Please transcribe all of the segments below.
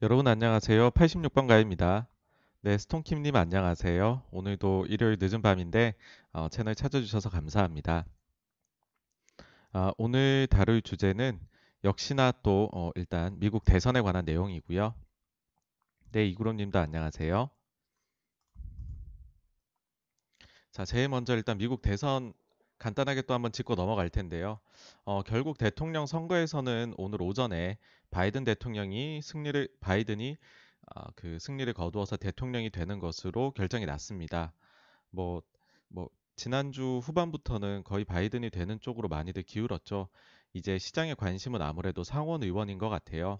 여러분 안녕하세요. 86번 가입니다. 네, 스톤킴님 안녕하세요. 오늘도 일요일 늦은 밤인데 어, 채널 찾아주셔서 감사합니다. 아, 오늘 다룰 주제는 역시나 또 어, 일단 미국 대선에 관한 내용이고요. 네, 이구rom님도 안녕하세요. 자, 제일 먼저 일단 미국 대선 간단하게 또 한번 짚고 넘어갈 텐데요. 어, 결국 대통령 선거에서는 오늘 오전에 바이든 대통령이 승리를 바이든이 아, 그 승리를 거두어서 대통령이 되는 것으로 결정이 났습니다. 뭐, 뭐 지난주 후반부터는 거의 바이든이 되는 쪽으로 많이들 기울었죠. 이제 시장의 관심은 아무래도 상원 의원인 것 같아요.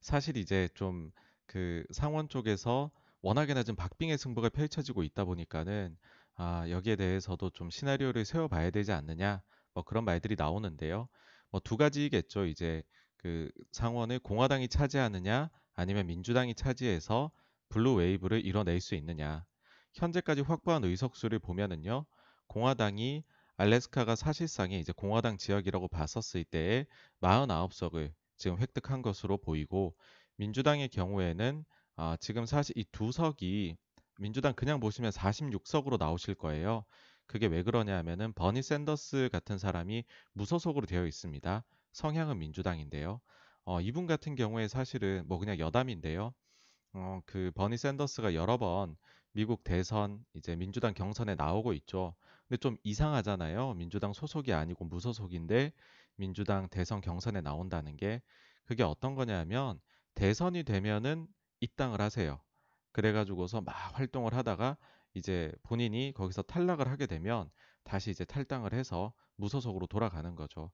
사실 이제 좀 그 상원 쪽에서 워낙에나 좀 박빙의 승부가 펼쳐지고 있다 보니까는 아, 여기에 대해서도 좀 시나리오를 세워봐야 되지 않느냐, 뭐 그런 말들이 나오는데요. 뭐 두 가지겠죠. 이제 그 상원을 공화당이 차지하느냐, 아니면 민주당이 차지해서 blue wave를 이뤄낼 수 있느냐. 현재까지 확보한 의석수를 보면은요, 공화당이 알래스카가 사실상의 이제 공화당 지역이라고 봤었을 때에 49석을 지금 획득한 것으로 보이고, 민주당의 경우에는 아, 지금 사실 이 두 석이 민주당 그냥 보시면 46석으로 나오실 거예요. 그게 왜 그러냐 하면은 버니 샌더스 같은 사람이 무소속으로 되어 있습니다. 성향은 민주당인데요. 어, 이분 같은 경우에 사실은 뭐 그냥 여담인데요. 어, 그 버니 샌더스가 여러 번 미국 대선 이제 민주당 경선에 나오고 있죠. 근데 좀 이상하잖아요. 민주당 소속이 아니고 무소속인데 민주당 대선 경선에 나온다는 게 그게 어떤 거냐면 대선이 되면은 입당을 하세요. 그래가지고서 막 활동을 하다가 이제 본인이 거기서 탈락을 하게 되면 다시 이제 탈당을 해서 무소속으로 돌아가는 거죠.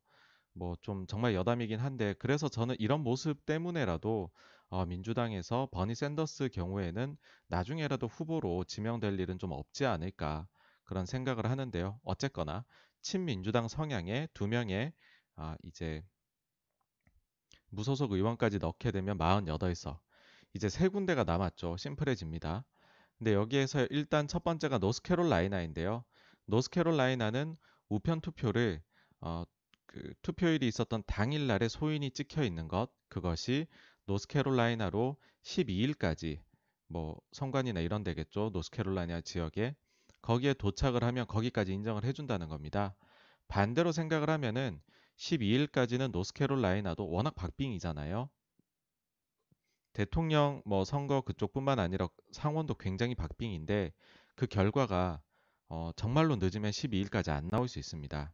뭐 좀 정말 여담이긴 한데 그래서 저는 이런 모습 때문에라도 어, 민주당에서 버니 샌더스 경우에는 나중에라도 후보로 지명될 일은 좀 없지 않을까 그런 생각을 하는데요. 어쨌거나 친민주당 성향의 두 명의 아, 이제 무소속 의원까지 넣게 되면 48석. 이제 세 군데가 남았죠. 심플해집니다. 근데 여기에서 일단 첫 번째가 노스캐롤라이나인데요. 노스캐롤라이나는 우편 투표를 어, 그 투표일이 있었던 당일 날에 소인이 찍혀 있는 것 그것이 노스캐롤라이나로 12일까지 뭐 성관이나 이런 데겠죠. 노스캐롤라이나 지역에 거기에 도착을 하면 거기까지 인정을 해준다는 겁니다. 반대로 생각을 하면은 12일까지는 노스캐롤라이나도 워낙 박빙이잖아요. 대통령 뭐 선거 그쪽뿐만 아니라 상원도 굉장히 박빙인데 그 결과가 어, 정말로 늦으면 12일까지 안 나올 수 있습니다.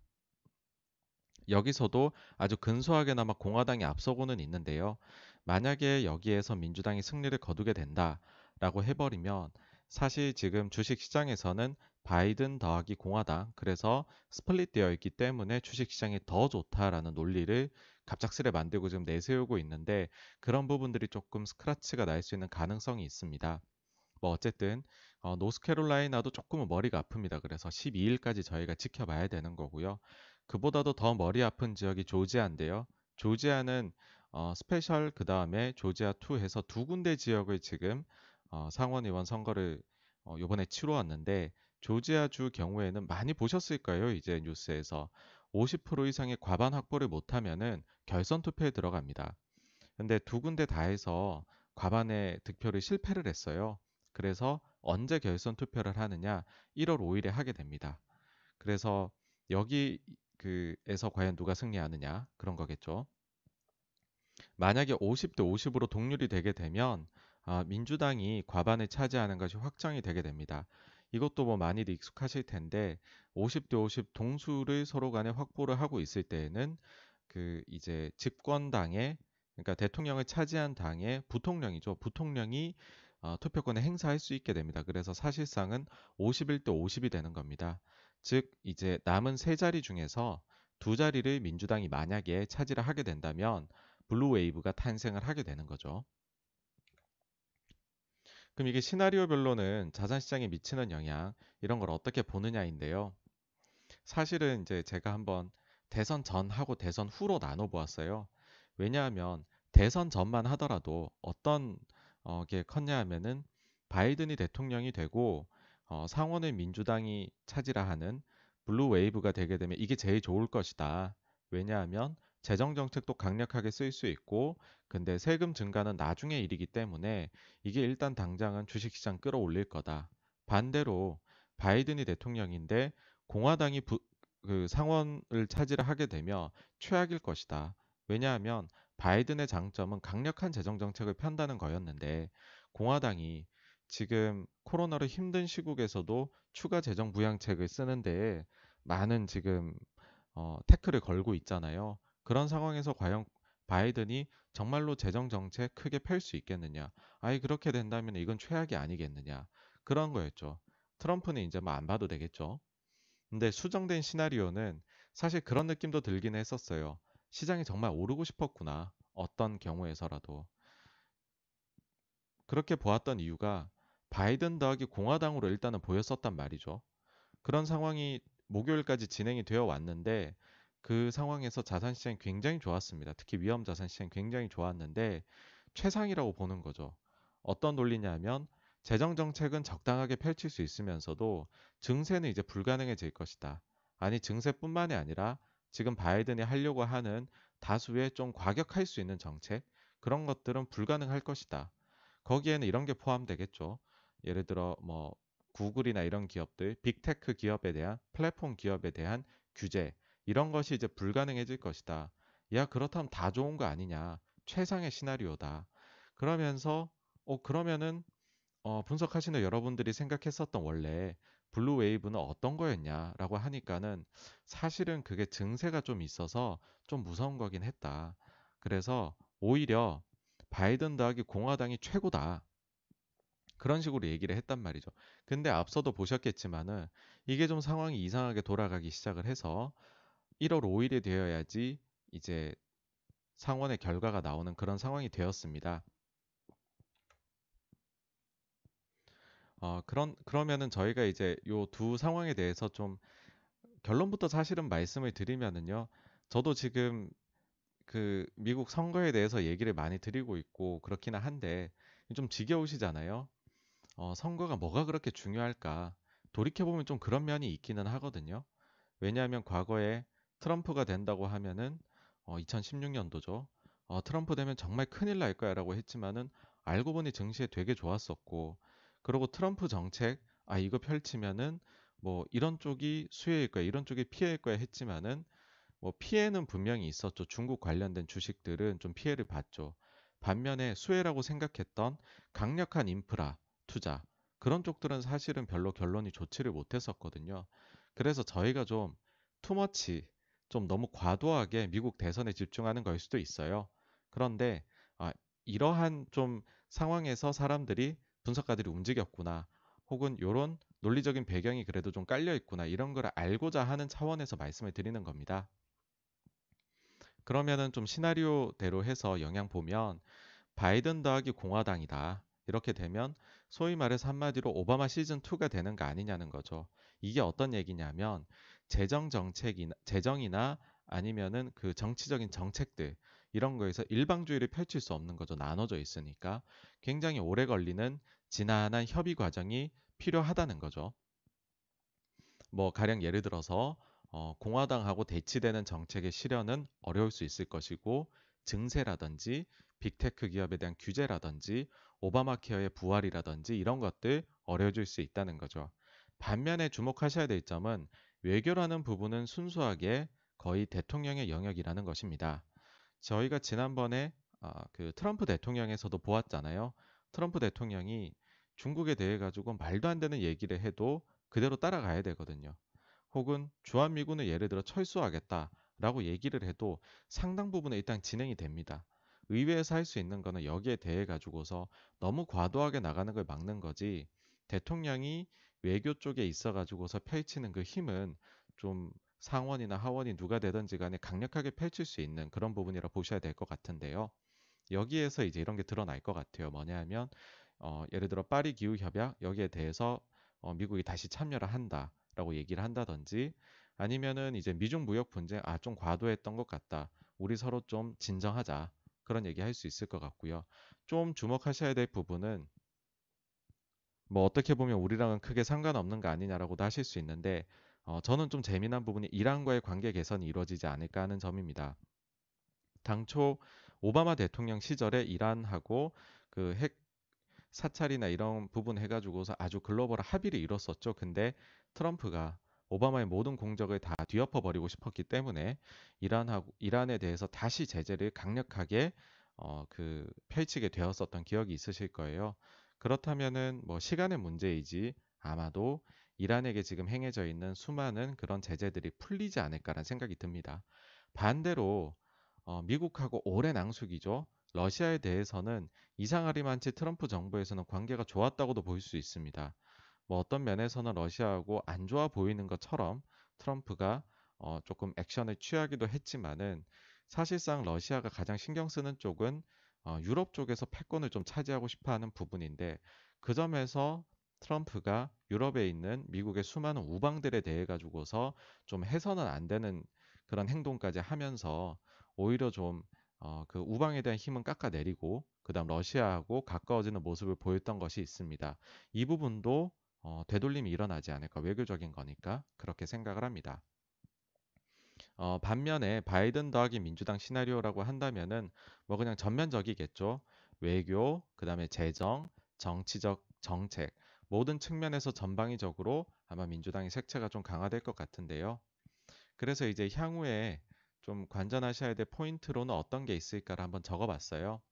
여기서도 아주 근소하게나마 공화당이 앞서고는 있는데요. 만약에 여기에서 민주당이 승리를 거두게 된다라고 해버리면 사실 지금 주식 시장에서는 바이든 더하기 공화당 그래서 split 되어 있기 때문에 주식 시장이 더 좋다라는 논리를 갑작스레 만들고 지금 내세우고 있는데 그런 부분들이 조금 scratch가 날 수 있는 가능성이 있습니다. 뭐 어쨌든 어, 노스캐롤라이나도 조금은 머리가 아픕니다. 그래서 12일까지 저희가 지켜봐야 되는 거고요. 그보다도 더 머리 아픈 지역이 조지아인데요. 조지아는 어, special 그 다음에 조지아 2 해서 두 군데 지역을 지금 어, 상원의원 선거를 어, 이번에 치러왔는데 조지아주 경우에는 많이 보셨을 거예요. 이제 뉴스에서 50% 이상의 과반 확보를 못하면은 결선 투표에 들어갑니다. 근데 두 군데 다 해서 과반의 득표를 실패를 했어요. 그래서 언제 결선 투표를 하느냐? 1월 5일에 하게 됩니다. 그래서 여기 그에서 과연 누가 승리하느냐 그런 거겠죠. 만약에 50대 50으로 동률이 되게 되면 아, 민주당이 과반을 차지하는 것이 확정이 되게 됩니다. 이것도 뭐 많이들 익숙하실 텐데 50대 50 동수를 서로 간에 확보를 하고 있을 때에는 그 이제 집권당의 그러니까 대통령을 차지한 당의 부통령이죠. 부통령이 어, 투표권을 행사할 수 있게 됩니다. 그래서 사실상은 51대 50이 되는 겁니다. 즉 이제 남은 세 자리 중에서 두 자리를 민주당이 만약에 차지를 하게 된다면 blue wave가 탄생을 하게 되는 거죠. 그럼 이게 시나리오별로는 자산 시장에 미치는 영향 이런 걸 어떻게 보느냐인데요. 사실은 이제 제가 한번 대선 전하고 대선 후로 나눠 보았어요. 왜냐하면 대선 전만 하더라도 어떤 어, 게 컸냐 하면은 바이든이 대통령이 되고 어, 상원을 민주당이 차지를 하는 blue wave가 되게 되면 이게 제일 좋을 것이다. 왜냐하면 재정 정책도 강력하게 쓸 수 있고, 근데 세금 증가는 나중의 일이기 때문에 이게 일단 당장은 주식시장 끌어올릴 거다. 반대로 바이든이 대통령인데 공화당이 부, 그 상원을 차지를 하게 되면 최악일 것이다. 왜냐하면 바이든의 장점은 강력한 재정 정책을 편다는 거였는데 공화당이 지금 코로나로 힘든 시국에서도 추가 재정 부양책을 쓰는 데에 많은 지금 어, 태클을 걸고 있잖아요. 그런 상황에서 과연 바이든이 정말로 재정 정책 크게 펼 수 있겠느냐? 아예 그렇게 된다면 이건 최악이 아니겠느냐? 그런 거였죠. 트럼프는 이제 뭐 안 봐도 되겠죠. 근데 수정된 시나리오는 사실 그런 느낌도 들긴 했었어요. 시장이 정말 오르고 싶었구나. 어떤 경우에서라도. 그렇게 보았던 이유가 바이든 더하기 공화당으로 일단은 보였었단 말이죠. 그런 상황이 목요일까지 진행이 되어 왔는데 그 상황에서 자산 시장이 굉장히 좋았습니다. 특히 위험 자산 시장이 굉장히 좋았는데 최상이라고 보는 거죠. 어떤 논리냐면 재정 정책은 적당하게 펼칠 수 있으면서도 증세는 이제 불가능해질 것이다. 아니 증세뿐만이 아니라 지금 바이든이 하려고 하는 다수의 좀 과격할 수 있는 정책 그런 것들은 불가능할 것이다. 거기에는 이런 게 포함되겠죠. 예를 들어 뭐 구글이나 이런 기업들, big tech 기업에 대한 플랫폼 기업에 대한 규제 이런 것이 이제 불가능해질 것이다. 야 그렇다면 다 좋은 거 아니냐? 최상의 시나리오다. 그러면서 어 그러면은 어, 분석하시는 여러분들이 생각했었던 원래 blue wave는 어떤 거였냐라고 하니까는 사실은 그게 증세가 좀 있어서 좀 무서운 거긴 했다. 그래서 오히려 바이든 더하기 공화당이 최고다. 그런 식으로 얘기를 했단 말이죠. 근데 앞서도 보셨겠지만은 이게 좀 상황이 이상하게 돌아가기 시작을 해서 1월 5일이 되어야지 이제 상원의 결과가 나오는 그런 상황이 되었습니다. 어, 그런, 그러면은 저희가 이제 요 두 상황에 대해서 좀 결론부터 사실은 말씀을 드리면은요. 저도 지금 그 미국 선거에 대해서 얘기를 많이 드리고 있고 그렇기는 한데 좀 지겨우시잖아요. 어, 선거가 뭐가 그렇게 중요할까? 돌이켜보면 좀 그런 면이 있기는 하거든요. 왜냐하면 과거에 트럼프가 된다고 하면은 어, 2016년도죠. 어, 트럼프 되면 정말 큰일 날 거야라고 했지만은 알고 보니 증시에 되게 좋았었고 그리고 트럼프 정책 아 이거 펼치면은 뭐 이런 쪽이 수혜일 거야 이런 쪽이 피해일 거야 했지만은 뭐 피해는 분명히 있었죠. 중국 관련된 주식들은 좀 피해를 봤죠. 반면에 수혜라고 생각했던 강력한 인프라 투자 그런 쪽들은 사실은 별로 결론이 좋지를 못했었거든요. 그래서 저희가 좀 투머치 좀 너무 과도하게 미국 대선에 집중하는 걸 수도 있어요. 그런데 아, 이러한 좀 상황에서 사람들이 분석가들이 움직였구나. 혹은 이런 논리적인 배경이 그래도 좀 깔려 있구나. 이런 걸 알고자 하는 차원에서 말씀을 드리는 겁니다. 그러면은 좀 시나리오대로 해서 영향 보면 바이든 더하기 공화당이다. 이렇게 되면 소위 말해서 한마디로 오바마 시즌 2가 되는 거 아니냐는 거죠. 이게 어떤 얘기냐면 재정 정책이나 재정이나 아니면은 그 정치적인 정책들 이런 거에서 일방주의를 펼칠 수 없는 거죠. 나눠져 있으니까 굉장히 오래 걸리는 지난한 협의 과정이 필요하다는 거죠. 뭐 가령 예를 들어서 어, 공화당하고 대치되는 정책의 실현은 어려울 수 있을 것이고 증세라든지 빅테크 기업에 대한 규제라든지 오바마 케어의 부활이라든지 이런 것들 어려워질 수 있다는 거죠. 반면에 주목하셔야 될 점은 외교라는 부분은 순수하게 거의 대통령의 영역이라는 것입니다. 저희가 지난번에 아, 그 트럼프 대통령에서도 보았잖아요. 트럼프 대통령이 중국에 대해 가지고 말도 안 되는 얘기를 해도 그대로 따라가야 되거든요. 혹은 주한미군을 예를 들어 철수하겠다라고 얘기를 해도 상당 부분에 일단 진행이 됩니다. 의회에서 할 수 있는 거는 여기에 대해 가지고서 너무 과도하게 나가는 걸 막는 거지 대통령이 외교 쪽에 있어 가지고서 펼치는 그 힘은 좀 상원이나 하원이 누가 되든지 간에 강력하게 펼칠 수 있는 그런 부분이라 보셔야 될 것 같은데요. 여기에서 이제 이런 게 드러날 것 같아요. 뭐냐 하면 어, 예를 들어 파리 기후 협약 여기에 대해서 어, 미국이 다시 참여를 한다라고 얘기를 한다든지 아니면은 이제 미중 무역 분쟁 아 좀 과도했던 것 같다. 우리 서로 좀 진정하자. 그런 얘기 할 수 있을 것 같고요. 좀 주목하셔야 될 부분은 뭐 어떻게 보면 우리랑은 크게 상관없는 거 아니냐라고도 하실 수 있는데 어, 저는 좀 재미난 부분이 이란과의 관계 개선이 이루어지지 않을까 하는 점입니다. 당초 오바마 대통령 시절에 이란하고 그 핵 사찰이나 이런 부분 해가지고서 아주 글로벌 합의를 이뤘었죠. 근데 트럼프가 오바마의 모든 공적을 다 뒤엎어 버리고 싶었기 때문에 이란하고 이란에 대해서 다시 제재를 강력하게 어, 그 펼치게 되었었던 기억이 있으실 거예요. 그렇다면은 뭐 시간의 문제이지 아마도 이란에게 지금 행해져 있는 수많은 그런 제재들이 풀리지 않을까라는 생각이 듭니다. 반대로 어, 미국하고 오랜 낭숙이죠. 러시아에 대해서는 이상하리 만치 트럼프 정부에서는 관계가 좋았다고도 볼 수 있습니다. 뭐 어떤 면에서는 러시아하고 안 좋아 보이는 것처럼 트럼프가 어, 조금 액션을 취하기도 했지만은 사실상 러시아가 가장 신경 쓰는 쪽은 어, 유럽 쪽에서 패권을 좀 차지하고 싶어 하는 부분인데 그 점에서 트럼프가 유럽에 있는 미국의 수많은 우방들에 대해 가지고서 좀 해서는 안 되는 그런 행동까지 하면서 오히려 좀 어, 그 우방에 대한 힘은 깎아내리고 그다음 러시아하고 가까워지는 모습을 보였던 것이 있습니다. 이 부분도 어, 되돌림이 일어나지 않을까 외교적인 거니까 그렇게 생각을 합니다. 어, 반면에 바이든 더하기 민주당 시나리오라고 한다면은 뭐 그냥 전면적이겠죠. 외교, 그다음에 재정, 정치적 정책 모든 측면에서 전방위적으로 아마 민주당의 색채가 좀 강화될 것 같은데요. 그래서 이제 향후에 좀 관전하셔야 될 포인트로는 어떤 게 있을까를 한번 적어봤어요.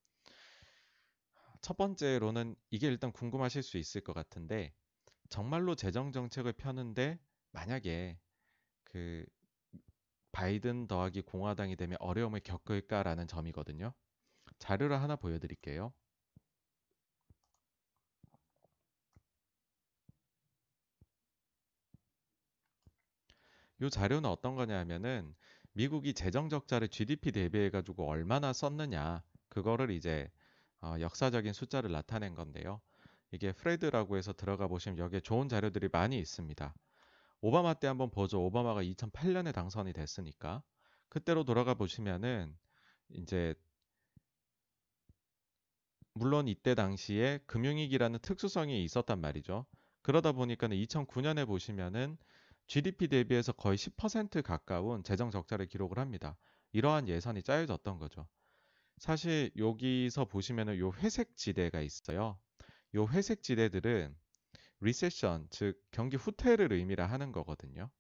첫 번째로는 이게 일단 궁금하실 수 있을 것 같은데 정말로 재정 정책을 펴는데 만약에 그 바이든 더하기 공화당이 되면 어려움을 겪을까라는 점이거든요. 자료를 하나 보여드릴게요. 이 자료는 어떤 거냐 하면은 미국이 재정 적자를 GDP 대비해 가지고 얼마나 썼느냐 그거를 이제 어, 역사적인 숫자를 나타낸 건데요. 이게 프레드라고 해서 들어가 보시면 여기에 좋은 자료들이 많이 있습니다. 오바마 때 한번 보죠. 오바마가 2008년에 당선이 됐으니까 그때로 돌아가 보시면은 이제 물론 이때 당시에 금융위기라는 특수성이 있었단 말이죠. 그러다 보니까는 2009년에 보시면은 GDP 대비해서 거의 10% 가까운 재정 적자를 기록을 합니다. 이러한 예산이 짜여졌던 거죠. 사실 여기서 보시면은 요 회색 지대가 있어요. 요 회색 지대들은 리세션, 즉 경기 후퇴를 의미라 하는 거거든요.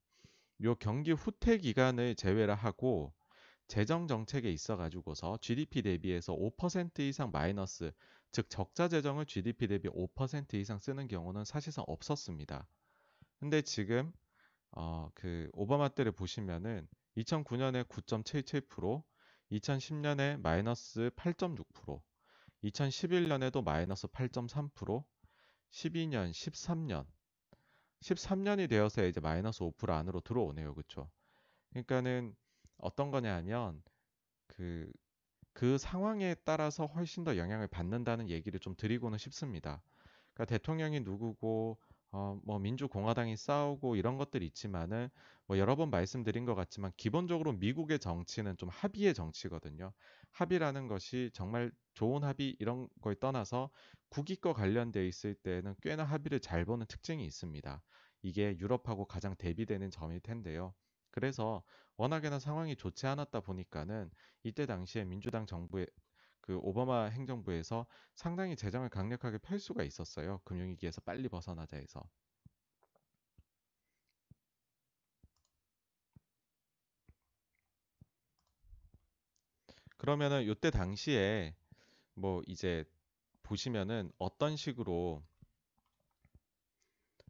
요 경기 후퇴 기간을 제외를 하고 재정 정책에 있어 가지고서 GDP 대비해서 5% 이상 마이너스, 즉 적자 재정을 GDP 대비 5% 이상 쓰는 경우는 사실상 없었습니다. 근데 지금 어, 그 오바마 때를 보시면은 2009년에 9.77%, 2010년에 마이너스 8.6%, 2011년에도 마이너스 8.3%, 12년, 13년, 13년이 되어서 이제 마이너스 5% 안으로 들어오네요. 그쵸? 그러니까는 어떤 거냐 하면 그, 그 상황에 따라서 훨씬 더 영향을 받는다는 얘기를 좀 드리고는 싶습니다. 그러니까 대통령이 누구고 어, 뭐 민주공화당이 싸우고 이런 것들이 있지만은 뭐 여러 번 말씀드린 것 같지만 기본적으로 미국의 정치는 좀 합의의 정치거든요. 합의라는 것이 정말 좋은 합의 이런 걸 떠나서 국익과 관련돼 있을 때는 꽤나 합의를 잘 보는 특징이 있습니다. 이게 유럽하고 가장 대비되는 점일 텐데요. 그래서 워낙에나 상황이 좋지 않았다 보니까는 이때 당시에 민주당 정부의 그 오바마 행정부에서 상당히 재정을 강력하게 펼 수가 있었어요. 금융위기에서 빨리 벗어나자 해서. 그러면은 이때 당시에 뭐 이제 보시면은 어떤 식으로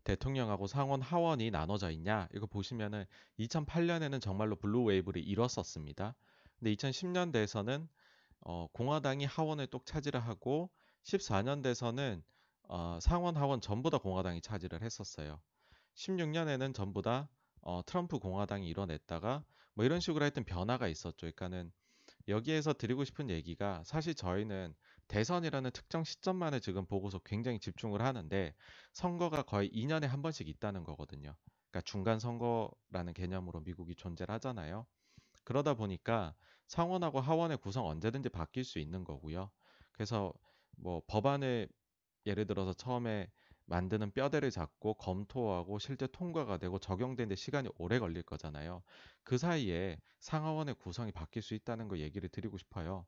대통령하고 상원 하원이 나눠져 있냐 이거 보시면은 2008년에는 정말로 blue wave를 이뤘었습니다. 근데 2010년 대에서는 어, 공화당이 하원을 똑 차지를 하고 14년 대선은 어, 상원 하원 전부 다 공화당이 차지를 했었어요. 16년에는 전부 다 어, 트럼프 공화당이 이뤄냈다가 뭐 이런 식으로 하여튼 변화가 있었죠. 그러니까는 여기에서 드리고 싶은 얘기가 사실 저희는 대선이라는 특정 시점만을 지금 보고서 굉장히 집중을 하는데 선거가 거의 2년에 한 번씩 있다는 거거든요. 그러니까 중간 선거라는 개념으로 미국이 존재를 하잖아요. 그러다 보니까 상원하고 하원의 구성 언제든지 바뀔 수 있는 거고요. 그래서 뭐 법안을 예를 들어서 처음에 만드는 뼈대를 잡고 검토하고 실제 통과가 되고 적용되는데 시간이 오래 걸릴 거잖아요. 그 사이에 상하원의 구성이 바뀔 수 있다는 거 얘기를 드리고 싶어요.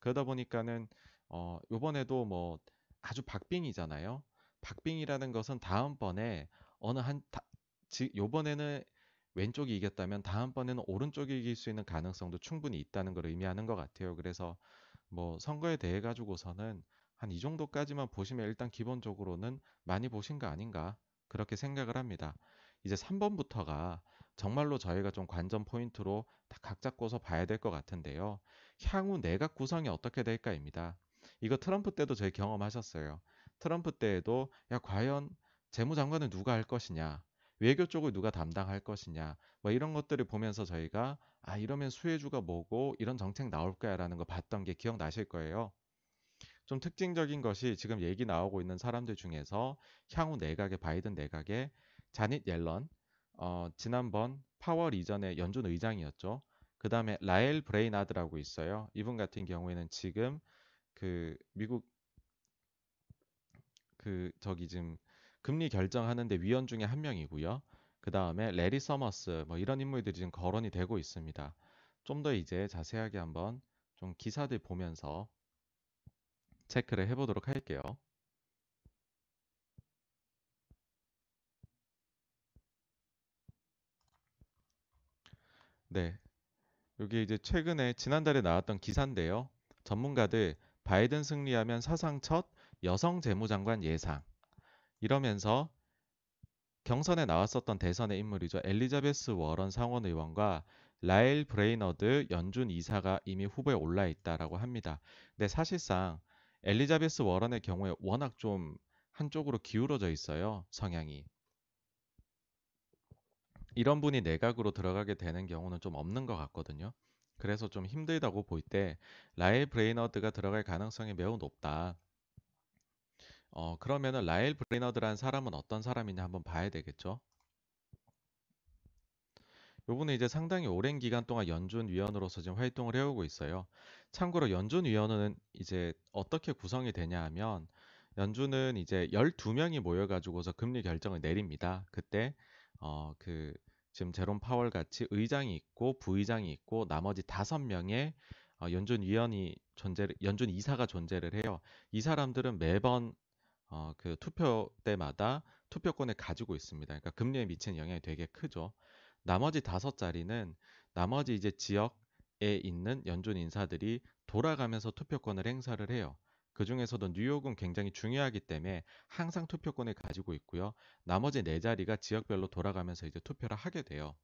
그러다 보니까는 어 요번에도 뭐 아주 박빙이잖아요. 박빙이라는 것은 다음번에 어느 한 다, 지, 요번에는 왼쪽이 이겼다면 다음번에는 오른쪽이 이길 수 있는 가능성도 충분히 있다는 걸 의미하는 것 같아요. 그래서 뭐 선거에 대해 가지고서는 한 이 정도까지만 보시면 일단 기본적으로는 많이 보신 거 아닌가 그렇게 생각을 합니다. 이제 3번부터가 정말로 저희가 좀 관전 포인트로 각 잡고서 봐야 될 것 같은데요. 향후 내각 구성이 어떻게 될까입니다. 이거 트럼프 때도 저희 경험하셨어요. 트럼프 때에도 야 과연 재무장관은 누가 할 것이냐 외교 쪽을 누가 담당할 것이냐 뭐 이런 것들을 보면서 저희가 아 이러면 수혜주가 뭐고 이런 정책 나올 거야라는 거 봤던 게 기억나실 거예요. 좀 특징적인 것이 지금 얘기 나오고 있는 사람들 중에서 향후 내각의 바이든 내각의 자닛 옐런 어, 지난번 파월 이전에 연준 의장이었죠. 그 다음에 라엘 브레이나드라고 있어요. 이분 같은 경우에는 지금 그 미국 그 저기 지금 금리 결정하는데 위원 중에 한 명이고요. 그 다음에 레리 서머스 뭐 이런 인물들이 지금 거론이 되고 있습니다. 좀 더 이제 자세하게 한번 좀 기사들 보면서 체크를 해보도록 할게요. 네, 여기 이제 최근에 지난달에 나왔던 기사인데요. 전문가들 바이든 승리하면 사상 첫 여성 재무장관 예상. 이러면서 경선에 나왔었던 대선의 인물이죠. 엘리자베스 워런 상원 의원과 라일 브레이너드 연준 이사가 이미 후보에 올라 있다라고 합니다. 근데 사실상 엘리자베스 워런의 경우에 워낙 좀 한쪽으로 기울어져 있어요. 성향이. 이런 분이 내각으로 들어가게 되는 경우는 좀 없는 것 같거든요. 그래서 좀 힘들다고 볼 때 라일 브레이너드가 들어갈 가능성이 매우 높다. 어, 그러면은 라일 브레이너드라는 사람은 어떤 사람이냐 한번 봐야 되겠죠. 요분은 이제 상당히 오랜 기간 동안 연준 위원으로서 지금 활동을 해오고 있어요. 참고로 연준 위원은 이제 어떻게 구성이 되냐 하면 연준은 이제 12명이 모여가지고서 금리 결정을 내립니다. 그때 어, 그 지금 제롬 파월 같이 의장이 있고 부의장이 있고 나머지 다섯 명의 어, 연준 위원이 존재를 연준 이사가 존재를 해요. 이 사람들은 매번 어, 그 투표 때마다 투표권을 가지고 있습니다. 그러니까 금리에 미치는 영향이 되게 크죠. 나머지 다섯 자리는 나머지 이제 지역에 있는 연준 인사들이 돌아가면서 투표권을 행사를 해요. 그 중에서도 뉴욕은 굉장히 중요하기 때문에 항상 투표권을 가지고 있고요. 나머지 네 자리가 지역별로 돌아가면서 이제 투표를 하게 돼요.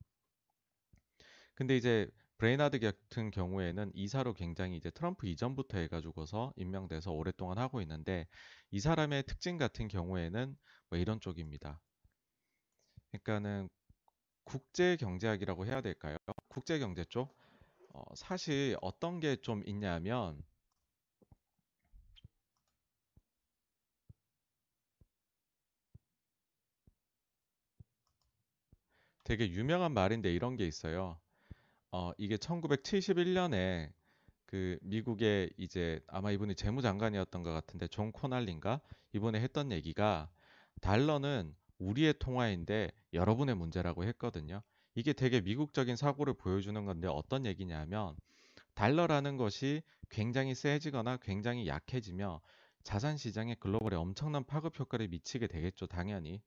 근데 이제 브레이나드 같은 경우에는 이사로 굉장히 이제 트럼프 이전부터 해가지고서 임명돼서 오랫동안 하고 있는데 이 사람의 특징 같은 경우에는 뭐 이런 쪽입니다. 그러니까는 국제 경제학이라고 해야 될까요? 국제 경제 쪽. 어, 사실 어떤 게 좀 있냐면 되게 유명한 말인데 이런 게 있어요. 어, 이게 1971년에 그 미국의 이제 아마 이분이 재무장관이었던 것 같은데 존 코날린가 이번에 했던 얘기가 달러는 우리의 통화인데 여러분의 문제라고 했거든요. 이게 되게 미국적인 사고를 보여주는 건데 어떤 얘기냐면 달러라는 것이 굉장히 세지거나 굉장히 약해지며 자산 시장에 글로벌에 엄청난 파급 효과를 미치게 되겠죠, 당연히.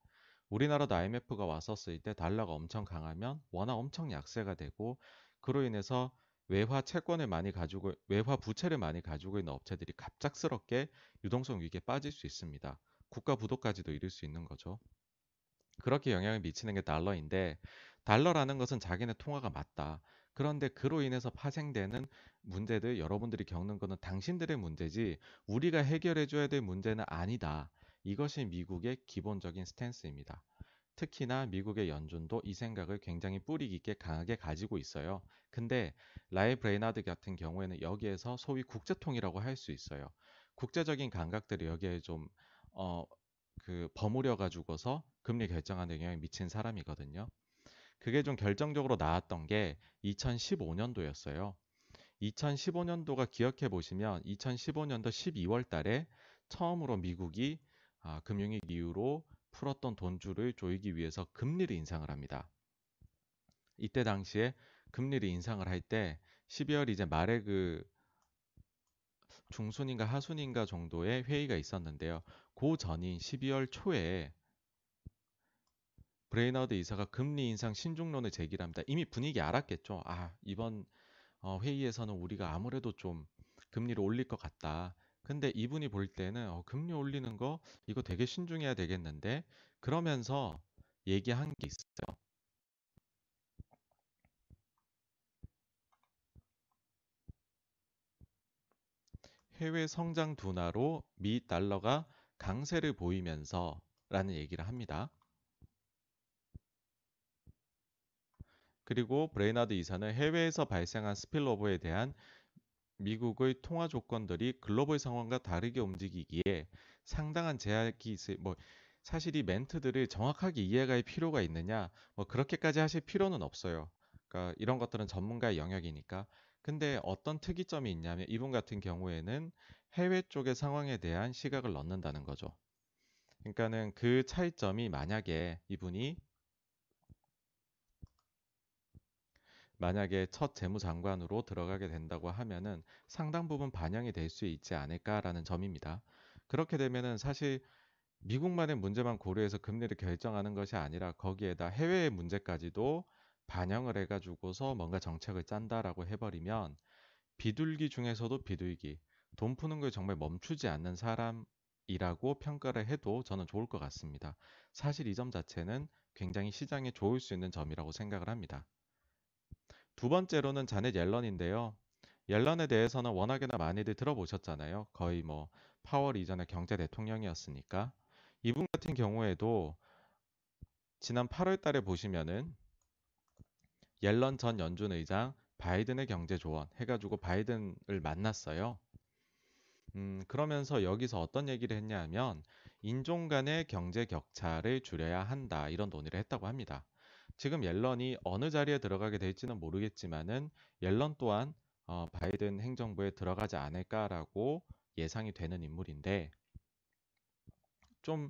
우리나라도 IMF가 왔었을 때 달러가 엄청 강하면 워낙 엄청 약세가 되고 그로 인해서 외화 채권을 많이 가지고 외화 부채를 많이 가지고 있는 업체들이 갑작스럽게 유동성 위기에 빠질 수 있습니다. 국가 부도까지도 이룰 수 있는 거죠. 그렇게 영향을 미치는 게 달러인데 달러라는 것은 자기네 통화가 맞다. 그런데 그로 인해서 파생되는 문제들 여러분들이 겪는 것은 당신들의 문제지 우리가 해결해 줘야 될 문제는 아니다. 이것이 미국의 기본적인 스탠스입니다. 특히나 미국의 연준도 이 생각을 굉장히 뿌리 깊게 강하게 가지고 있어요. 근데 라엘 브레이나드 같은 경우에는 여기에서 소위 국제통이라고 할 수 있어요. 국제적인 감각들이 여기에 좀 어, 그 버무려 가지고서 금리 결정하는 영향을 미친 사람이거든요. 그게 좀 결정적으로 나왔던 게 2015년도였어요. 2015년도가 기억해 보시면 2015년도 12월 달에 처음으로 미국이 아, 금융위기 이후로 풀었던 돈줄을 조이기 위해서 금리를 인상을 합니다. 이때 당시에 금리를 인상을 할 때 12월 이제 말에 그 중순인가 하순인가 정도의 회의가 있었는데요. 그 전인 12월 초에 브레이너드 이사가 금리 인상 신중론을 제기합니다. 이미 분위기 알았겠죠. 아, 이번 어, 회의에서는 우리가 아무래도 좀 금리를 올릴 것 같다. 근데 이분이 볼 때는 어, 금리 올리는 거 이거 되게 신중해야 되겠는데 그러면서 얘기한 게 있어요. 해외 성장 둔화로 미 달러가 강세를 보이면서 라는 얘기를 합니다. 그리고 브레이나드 이사는 해외에서 발생한 spillover에 대한 미국의 통화 조건들이 글로벌 상황과 다르게 움직이기에 상당한 제약이 있을 뭐 사실 이 멘트들을 정확하게 이해할 필요가 있느냐 뭐 그렇게까지 하실 필요는 없어요. 그러니까 이런 것들은 전문가의 영역이니까. 근데 어떤 특이점이 있냐면 이분 같은 경우에는 해외 쪽의 상황에 대한 시각을 넣는다는 거죠. 그러니까는 그 차이점이 만약에 이분이 만약에 첫 재무장관으로 들어가게 된다고 하면은 상당 부분 반영이 될 수 있지 않을까라는 점입니다. 그렇게 되면은 사실 미국만의 문제만 고려해서 금리를 결정하는 것이 아니라 거기에다 해외의 문제까지도 반영을 해가지고서 뭔가 정책을 짠다라고 해버리면 비둘기 중에서도 비둘기, 돈 푸는 걸 정말 멈추지 않는 사람이라고 평가를 해도 저는 좋을 것 같습니다. 사실 이 점 자체는 굉장히 시장에 좋을 수 있는 점이라고 생각을 합니다. 두 번째로는 자넷 옐런인데요. 옐런에 대해서는 워낙에나 많이들 들어보셨잖아요. 거의 뭐 파월 이전의 경제 대통령이었으니까. 이분 같은 경우에도 지난 8월 달에 보시면은 옐런 전 연준 의장 바이든의 경제 조언 해가지고 바이든을 만났어요. 음, 그러면서 여기서 어떤 얘기를 했냐 하면 인종 간의 경제 격차를 줄여야 한다 이런 논의를 했다고 합니다. 지금 옐런이 어느 자리에 들어가게 될지는 모르겠지만은 옐런 또한 어, 바이든 행정부에 들어가지 않을까라고 예상이 되는 인물인데 좀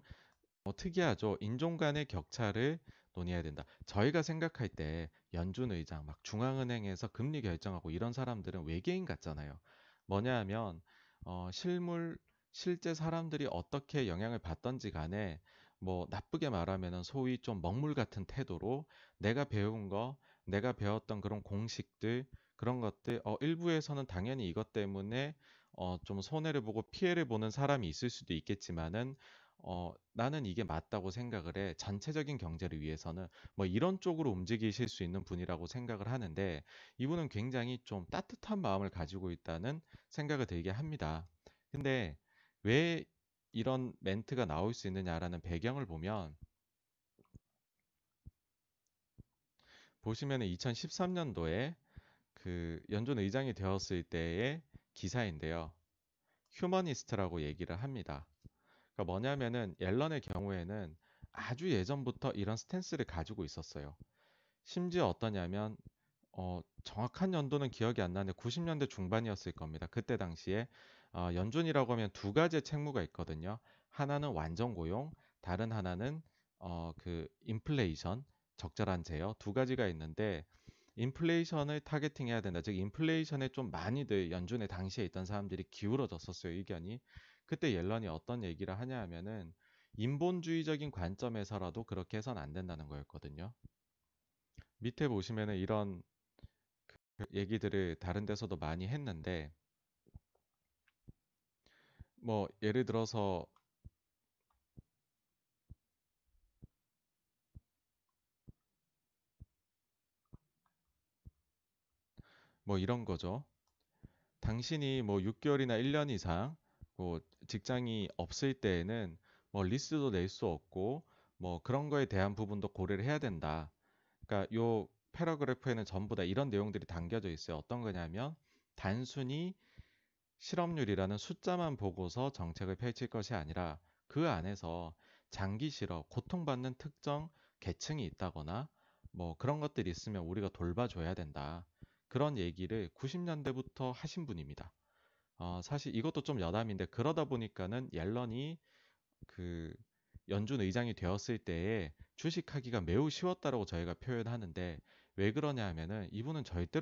어, 특이하죠. 인종 간의 격차를 논의해야 된다. 저희가 생각할 때 연준 의장, 막 중앙은행에서 금리 결정하고 이런 사람들은 외계인 같잖아요. 뭐냐 하면 어, 실물 실제 사람들이 어떻게 영향을 받던지 간에 뭐 나쁘게 말하면은 소위 좀 먹물 같은 태도로 내가 배운 거, 내가 배웠던 그런 공식들 그런 것들 어 일부에서는 당연히 이것 때문에 어 좀 손해를 보고 피해를 보는 사람이 있을 수도 있겠지만은 어 나는 이게 맞다고 생각을 해. 전체적인 경제를 위해서는 뭐 이런 쪽으로 움직이실 수 있는 분이라고 생각을 하는데 이분은 굉장히 좀 따뜻한 마음을 가지고 있다는 생각을 들게 합니다. 근데 왜 이런 멘트가 나올 수 있느냐라는 배경을 보면 보시면 2013년도에 그 연준 의장이 되었을 때의 기사인데요. 휴머니스트라고 얘기를 합니다. 그러니까 뭐냐면은 앨런의 경우에는 아주 예전부터 이런 스탠스를 가지고 있었어요. 심지어 어떠냐면 어, 정확한 연도는 기억이 안 나는데 90년대 중반이었을 겁니다. 그때 당시에 어, 연준이라고 하면 두 가지의 책무가 있거든요. 하나는 완전 고용, 다른 하나는 어, 그 인플레이션, 적절한 제어 두 가지가 있는데 인플레이션을 타겟팅해야 된다. 즉 인플레이션에 좀 많이들 연준에 당시에 있던 사람들이 기울어졌었어요 의견이. 그때 옐런이 어떤 얘기를 하냐 하면은 인본주의적인 관점에서라도 그렇게 해서는 안 된다는 거였거든요. 밑에 보시면은 이런 그 얘기들을 다른 데서도 많이 했는데 뭐 예를 들어서 뭐 이런 거죠. 당신이 뭐 6개월이나 1년 이상 뭐 직장이 없을 때에는 뭐 리스도 낼 수 없고 뭐 그런 거에 대한 부분도 고려를 해야 된다. 그러니까 요 패러그래프에는 전부 다 이런 내용들이 담겨져 있어요. 어떤 거냐면 단순히 실업률이라는 숫자만 보고서 정책을 펼칠 것이 아니라 그 안에서 장기 실업, 고통받는 특정 계층이 있다거나 뭐 그런 것들이 있으면 우리가 돌봐줘야 된다. 그런 얘기를 90년대부터 하신 분입니다. 어, 사실 이것도 좀 여담인데 그러다 보니까는 옐런이 그 연준 의장이 되었을 때에 주식하기가 매우 쉬웠다라고 저희가 표현하는데 왜 그러냐 하면은 이분은 절대로